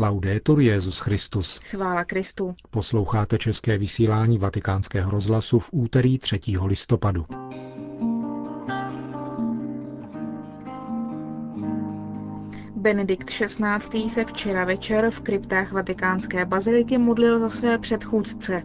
Laudetur Jezus Christus. Chvála Kristu. Posloucháte české vysílání Vatikánského rozhlasu v úterý 3. listopadu. Benedikt XVI. se včera večer v kryptách vatikánské baziliky modlil za své předchůdce.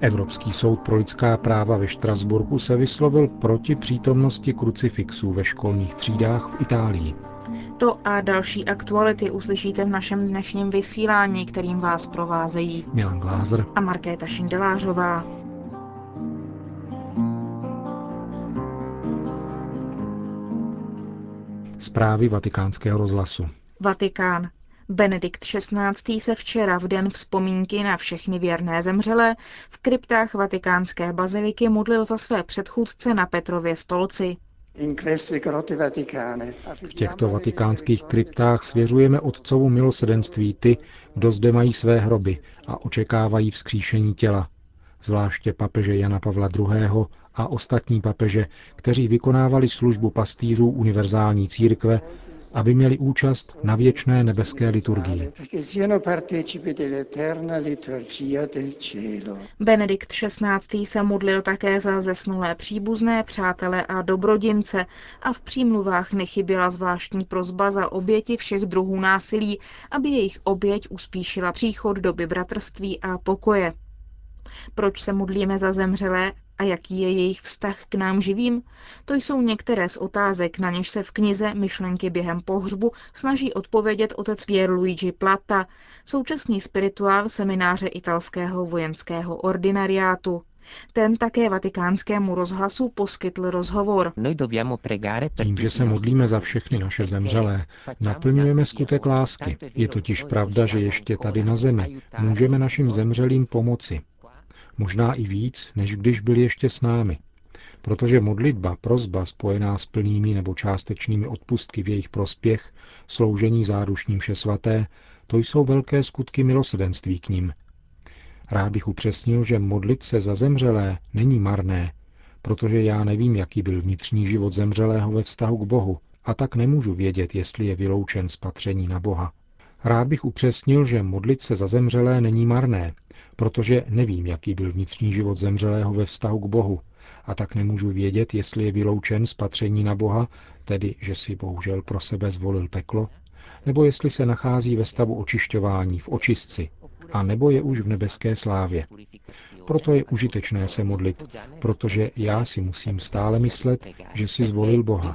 Evropský soud pro lidská práva ve Štrasburku se vyslovil proti přítomnosti krucifixů ve školních třídách v Itálii. To a další aktuality uslyšíte v našem dnešním vysílání, kterým vás provázejí Milan Glázer a Markéta Šindelářová. Zprávy vatikánského rozhlasu. Vatikán. Benedikt XVI. se včera v den vzpomínky na všechny věrné zemřelé v kryptách vatikánské baziliky modlil za své předchůdce na Petrově stolci. V těchto vatikánských kryptách svěřujeme Otcovu milosedenství ty, kdo zde mají své hroby a očekávají vzkříšení těla, zvláště papeže Jana Pavla II. a ostatní papeže, kteří vykonávali službu pastýřů univerzální církve aby měli účast na věčné nebeské liturgii. Benedikt XVI. se modlil také za zesnulé příbuzné, přátele a dobrodince a v přímluvách nechyběla zvláštní prozba za oběti všech druhů násilí, aby jejich oběť uspíšila příchod doby bratrství a pokoje. Proč se modlíme za zemřelé a jaký je jejich vztah k nám živým? To jsou některé z otázek, na něž se v knize Myšlenky během pohřbu snaží odpovědět otec Pierluigi Plata, současný spirituál semináře italského vojenského ordinariátu. Ten také vatikánskému rozhlasu poskytl rozhovor. Tím, že se modlíme za všechny naše zemřelé, naplňujeme skutek lásky. Je totiž pravda, že ještě tady na zemi můžeme našim zemřelým pomoci možná i víc, než když byli ještě s námi. Protože modlitba, prozba spojená s plnými nebo částečnými odpustky v jejich prospěch, sloužení zádušním vše svaté, to jsou velké skutky milosedenství k ním. Rád bych upřesnil, že modlit se za zemřelé není marné, protože já nevím, jaký byl vnitřní život zemřelého ve vztahu k Bohu, a tak nemůžu vědět, jestli je vyloučen z patření na Boha. Rád bych upřesnil, že modlit se za zemřelé není marné, protože nevím, jaký byl vnitřní život zemřelého ve vztahu k Bohu, a tak nemůžu vědět, jestli je vyloučen z patření na Boha, tedy že si bohužel pro sebe zvolil peklo, nebo jestli se nachází ve stavu očišťování, v očistci, a nebo je už v nebeské slávě. Proto je užitečné se modlit, protože já si musím stále myslet, že si zvolil Boha.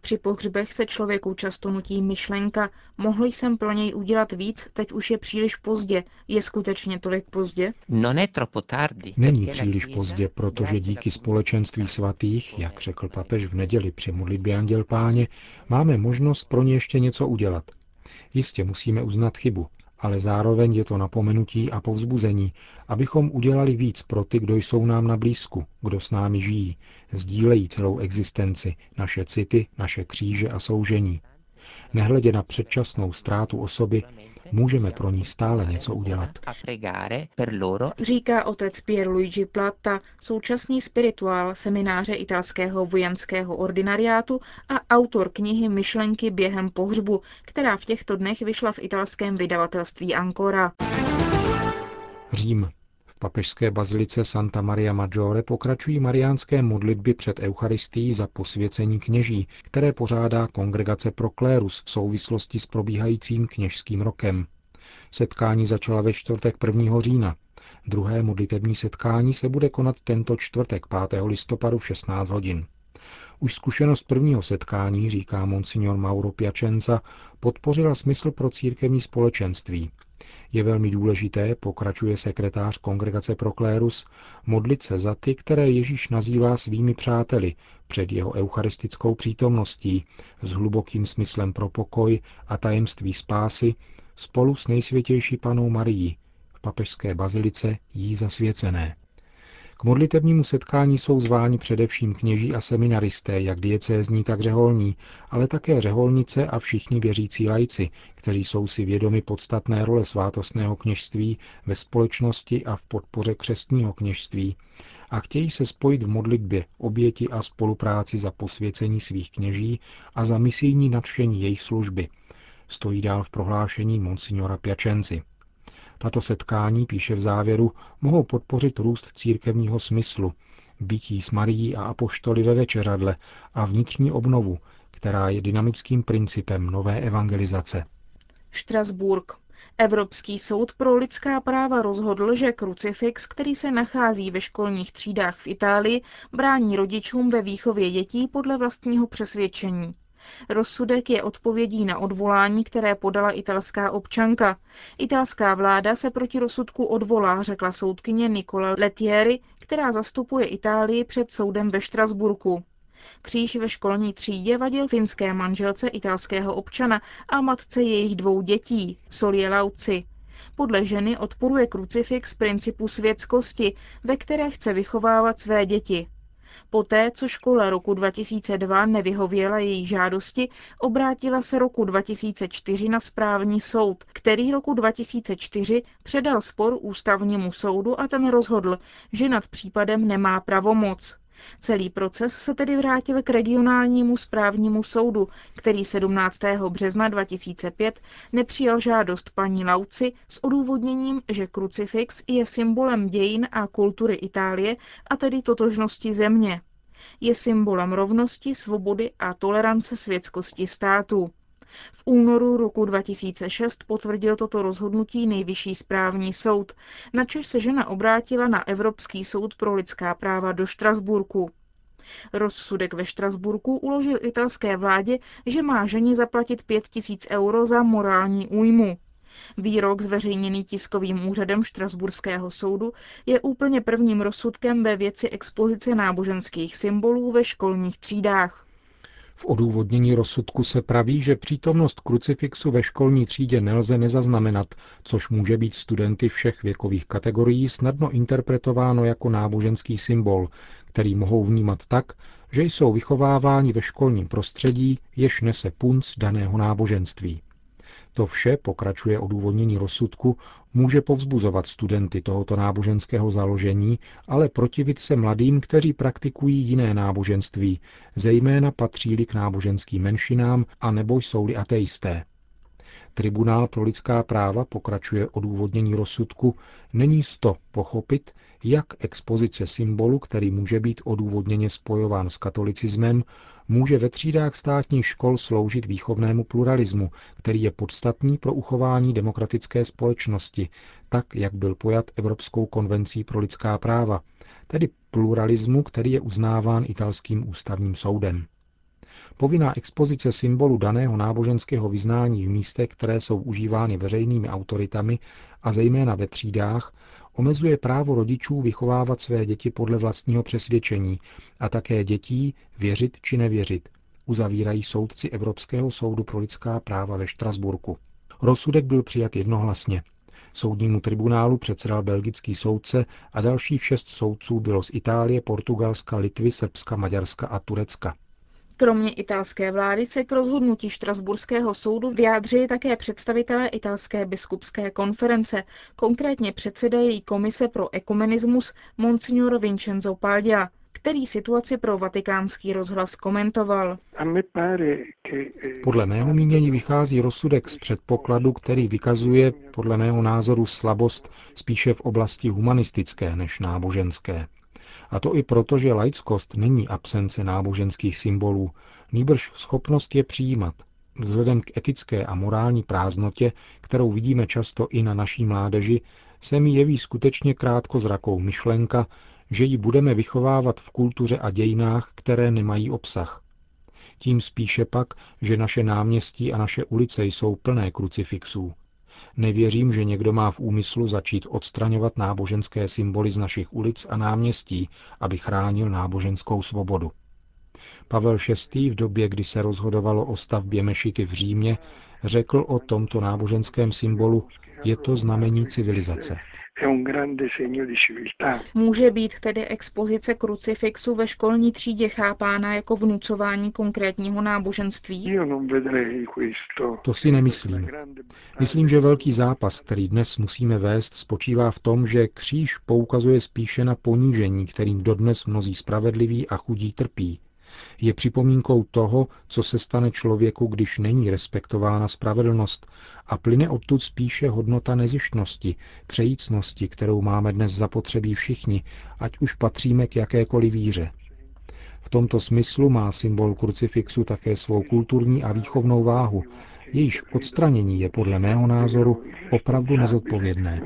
Při pohřbech se člověku často nutí myšlenka, mohl jsem pro něj udělat víc, teď už je příliš pozdě. Je skutečně tolik pozdě? Není příliš pozdě, protože díky společenství svatých, jak řekl papež v neděli při modlitbě Anděl Páně, máme možnost pro ně ještě něco udělat. Jistě musíme uznat chybu, ale zároveň je to napomenutí a povzbuzení, abychom udělali víc pro ty, kdo jsou nám na blízku, kdo s námi žijí, sdílejí celou existenci, naše city, naše kříže a soužení. Nehledě na předčasnou ztrátu osoby, můžeme pro ní stále něco udělat. Říká otec Pierluigi Plata, současný spirituál semináře italského vojenského ordinariátu a autor knihy Myšlenky během pohřbu, která v těchto dnech vyšla v italském vydavatelství Ancora. Řím. V papežské bazilice Santa Maria Maggiore pokračují mariánské modlitby před Eucharistií za posvěcení kněží, které pořádá kongregace Proklérus v souvislosti s probíhajícím kněžským rokem. Setkání začala ve čtvrtek 1. října. Druhé modlitební setkání se bude konat tento čtvrtek 5. listopadu v 16 hodin. Už zkušenost prvního setkání, říká monsignor Mauro Piacenza, podpořila smysl pro církevní společenství. Je velmi důležité, pokračuje sekretář kongregace Proklérus, modlit se za ty, které Ježíš nazývá svými přáteli před jeho eucharistickou přítomností, s hlubokým smyslem pro pokoj a tajemství spásy, spolu s nejsvětější panou Marií, v papežské bazilice jí zasvěcené. K modlitebnímu setkání jsou zváni především kněží a seminaristé, jak diecézní, tak řeholní, ale také řeholnice a všichni věřící lajci, kteří jsou si vědomi podstatné role svátostného kněžství ve společnosti a v podpoře křestního kněžství a chtějí se spojit v modlitbě, oběti a spolupráci za posvěcení svých kněží a za misijní nadšení jejich služby, stojí dál v prohlášení monsignora Piacenzi. Tato setkání, píše v závěru, mohou podpořit růst církevního smyslu, bytí s Marií a apoštoly ve večeřadle a vnitřní obnovu, která je dynamickým principem nové evangelizace. Štrasburg. Evropský soud pro lidská práva rozhodl, že krucifix, který se nachází ve školních třídách v Itálii, brání rodičům ve výchově dětí podle vlastního přesvědčení. Rozsudek je odpovědí na odvolání, které podala italská občanka. Italská vláda se proti rozsudku odvolá, řekla soudkyně Nicola Lettieri, která zastupuje Itálii před soudem ve Štrasburku. Kříž ve školní třídě vadil finské manželce italského občana a matce jejich dvou dětí, Solie Lauci. Podle ženy odporuje krucifix principu světskosti, ve které chce vychovávat své děti. Poté, co škola roku 2002 nevyhověla její žádosti, obrátila se roku 2004 na správní soud, který roku 2004 předal spor ústavnímu soudu a ten rozhodl, že nad případem nemá pravomoc. Celý proces se tedy vrátil k regionálnímu správnímu soudu, který 17. března 2005 nepřijal žádost paní Lauci s odůvodněním, že krucifix je symbolem dějin a kultury Itálie a tedy totožnosti země. Je symbolem rovnosti, svobody a tolerance světskosti států. V únoru roku 2006 potvrdil toto rozhodnutí nejvyšší správní soud, načež se žena obrátila na Evropský soud pro lidská práva do Štrasburku. Rozsudek ve Štrasburku uložil italské vládě, že má ženě zaplatit 5 tisíc euro za morální újmu. Výrok zveřejněný tiskovým úřadem Štrasburského soudu je úplně prvním rozsudkem ve věci expozice náboženských symbolů ve školních třídách. V odůvodnění rozsudku se praví, že přítomnost krucifixu ve školní třídě nelze nezaznamenat, což může být studenty všech věkových kategorií snadno interpretováno jako náboženský symbol, který mohou vnímat tak, že jsou vychováváni ve školním prostředí, jež nese punc daného náboženství. To vše, pokračuje odůvodnění rozsudku, může povzbuzovat studenty tohoto náboženského založení, ale protivit se mladým, kteří praktikují jiné náboženství, zejména patří-li k náboženským menšinám a nebo jsou-li ateisté. Tribunál pro lidská práva, pokračuje odůvodnění rozsudku, není to pochopit, jak expozice symbolu, který může být odůvodněně spojován s katolicismem, může ve třídách státních škol sloužit výchovnému pluralismu, který je podstatný pro uchování demokratické společnosti, tak, jak byl pojat Evropskou konvencí pro lidská práva, tedy pluralismu, který je uznáván italským ústavním soudem. Povinná expozice symbolu daného náboženského vyznání v místech, které jsou užívány veřejnými autoritami a zejména ve třídách, omezuje právo rodičů vychovávat své děti podle vlastního přesvědčení a také dětí věřit či nevěřit, uzavírají soudci Evropského soudu pro lidská práva ve Štrasburku. Rozsudek byl přijat jednohlasně. Soudnímu tribunálu předsedal belgický soudce a dalších šest soudců bylo z Itálie, Portugalska, Litvy, Srbska, Maďarska a Turecka. Kromě italské vlády se k rozhodnutí Štrasburského soudu vyjádřili také představitelé italské biskupské konference, konkrétně předseda její komise pro ekumenismus Monsignor Vincenzo Paglia, který situaci pro vatikánský rozhlas komentoval. Podle mého mínění vychází rozsudek z předpokladu, který vykazuje podle mého názoru slabost spíše v oblasti humanistické než náboženské. A to i proto, že laickost není absence náboženských symbolů, nýbrž schopnost je přijímat. Vzhledem k etické a morální prázdnotě, kterou vidíme často i na naší mládeži, se mi jeví skutečně krátkozrakou myšlenka, že ji budeme vychovávat v kultuře a dějinách, které nemají obsah. Tím spíše pak, že naše náměstí a naše ulice jsou plné krucifixů. Nevěřím, že někdo má v úmyslu začít odstraňovat náboženské symboly z našich ulic a náměstí, aby chránil náboženskou svobodu. Pavel VI. v době, kdy se rozhodovalo o stavbě mešity v Římě, řekl o tomto náboženském symbolu, je to znamení civilizace. Může být tedy expozice krucifixu ve školní třídě chápána jako vnucování konkrétního náboženství? To si nemyslím. Myslím, že velký zápas, který dnes musíme vést, spočívá v tom, že kříž poukazuje spíše na ponížení, kterým dodnes mnozí spravedliví a chudí trpí, je připomínkou toho, co se stane člověku, když není respektována spravedlnost a plyne odtud spíše hodnota nezištnosti, přejícnosti, kterou máme dnes zapotřebí všichni, ať už patříme k jakékoliv víře. V tomto smyslu má symbol krucifixu také svou kulturní a výchovnou váhu, jejíž odstranění je podle mého názoru opravdu nezodpovědné.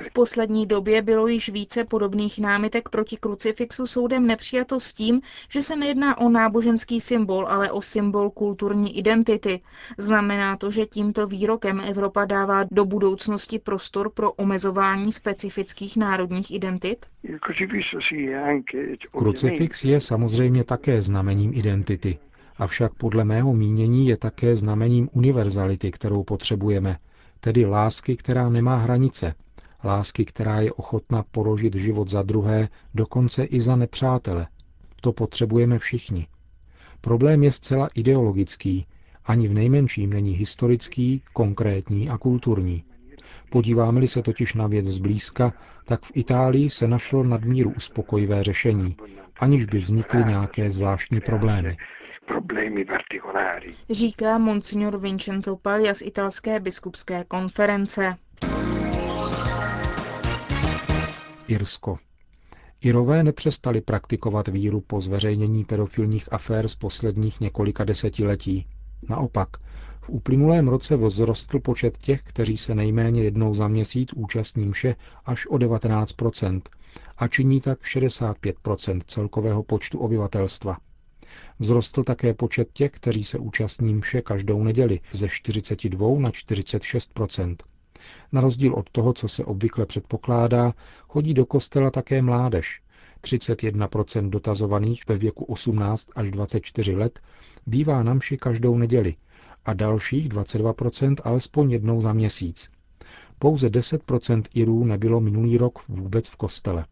V poslední době bylo již více podobných námitek proti krucifixu soudem nepřijato s tím, že se nejedná o náboženský symbol, ale o symbol kulturní identity. Znamená to, že tímto výrokem Evropa dává do budoucnosti prostor pro omezování specifických národních identit? Krucifix je samozřejmě také znamením identity, avšak podle mého mínění je také znamením univerzality, kterou potřebujeme, tedy lásky, která nemá hranice, lásky, která je ochotna položit život za druhé, dokonce i za nepřátele. To potřebujeme všichni. Problém je zcela ideologický, ani v nejmenším není historický, konkrétní a kulturní. Podíváme-li se totiž na věc zblízka, tak v Itálii se našlo nadmíru uspokojivé řešení, aniž by vznikly nějaké zvláštní problémy. Říká monsignor Vincenzo Paglia z italské biskupské konference. Irsko. Irové nepřestali praktikovat víru po zveřejnění pedofilních afér z posledních několika desetiletí. Naopak, v uplynulém roce vzrostl počet těch, kteří se nejméně jednou za měsíc účastní mše až o 19% a činí tak 65% celkového počtu obyvatelstva. Vzrostl také počet těch, kteří se účastní mše každou neděli ze 42 na 46% Na rozdíl od toho, co se obvykle předpokládá, chodí do kostela také mládež. 31% dotazovaných ve věku 18 až 24 let bývá na mši každou neděli a dalších 22% alespoň jednou za měsíc. Pouze 10% Irů nebylo minulý rok vůbec v kostele.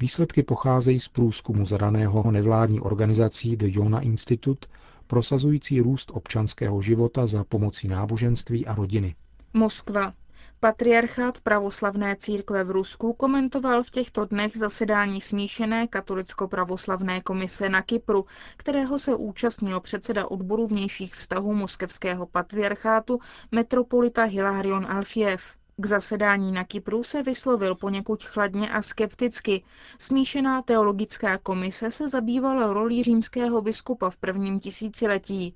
Výsledky pocházejí z průzkumu zadaného nevládní organizací The Jona Institute, prosazující růst občanského života za pomocí náboženství a rodiny. Moskva. Patriarchát pravoslavné církve v Rusku komentoval v těchto dnech zasedání smíšené katolicko-pravoslavné komise na Kypru, kterého se účastnil předseda odboru vnějších vztahů moskevského patriarchátu metropolita Hilarion Alfiev. K zasedání na Kypru se vyslovil poněkud chladně a skepticky. Smíšená teologická komise se zabývala rolí římského biskupa v prvním tisíciletí.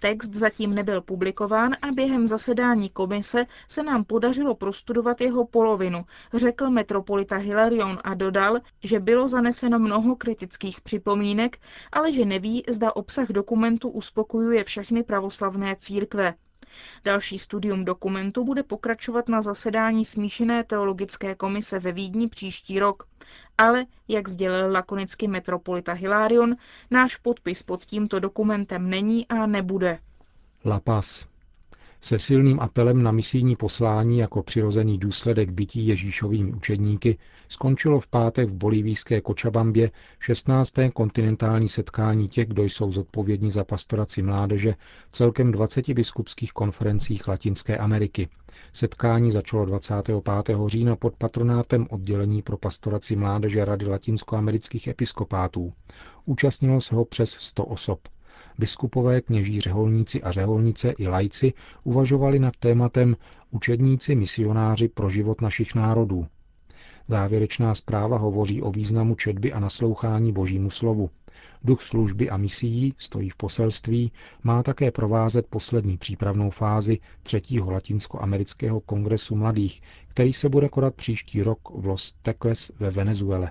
Text zatím nebyl publikován a během zasedání komise se nám podařilo prostudovat jeho polovinu, řekl metropolita Hilarion a dodal, že bylo zaneseno mnoho kritických připomínek, ale že neví, zda obsah dokumentu uspokojuje všechny pravoslavné církve. Další studium dokumentu bude pokračovat na zasedání smíšené teologické komise ve Vídni příští rok. Ale, jak sdělil lakonicky metropolita Hilarion, náš podpis pod tímto dokumentem není a nebude. La Paz se silným apelem na misijní poslání jako přirozený důsledek bytí Ježíšovými učedníky skončilo v pátek v bolivijské Kočabambě 16. kontinentální setkání těch, kdo jsou zodpovědní za pastoraci mládeže v celkem 20 biskupských konferencích Latinské Ameriky. Setkání začalo 25. října pod patronátem oddělení pro pastoraci mládeže Rady latinskoamerických episkopátů. Účastnilo se ho přes 100 osob. Biskupové, kněží, řeholníci a řeholnice i lajci uvažovali nad tématem Učedníci misionáři pro život našich národů. Závěrečná zpráva hovoří o významu četby a naslouchání božímu slovu. Duch služby a misií stojí v poselství, má také provázet poslední přípravnou fázi třetího latinskoamerického kongresu mladých, který se bude konat příští rok v Los Teques ve Venezuele.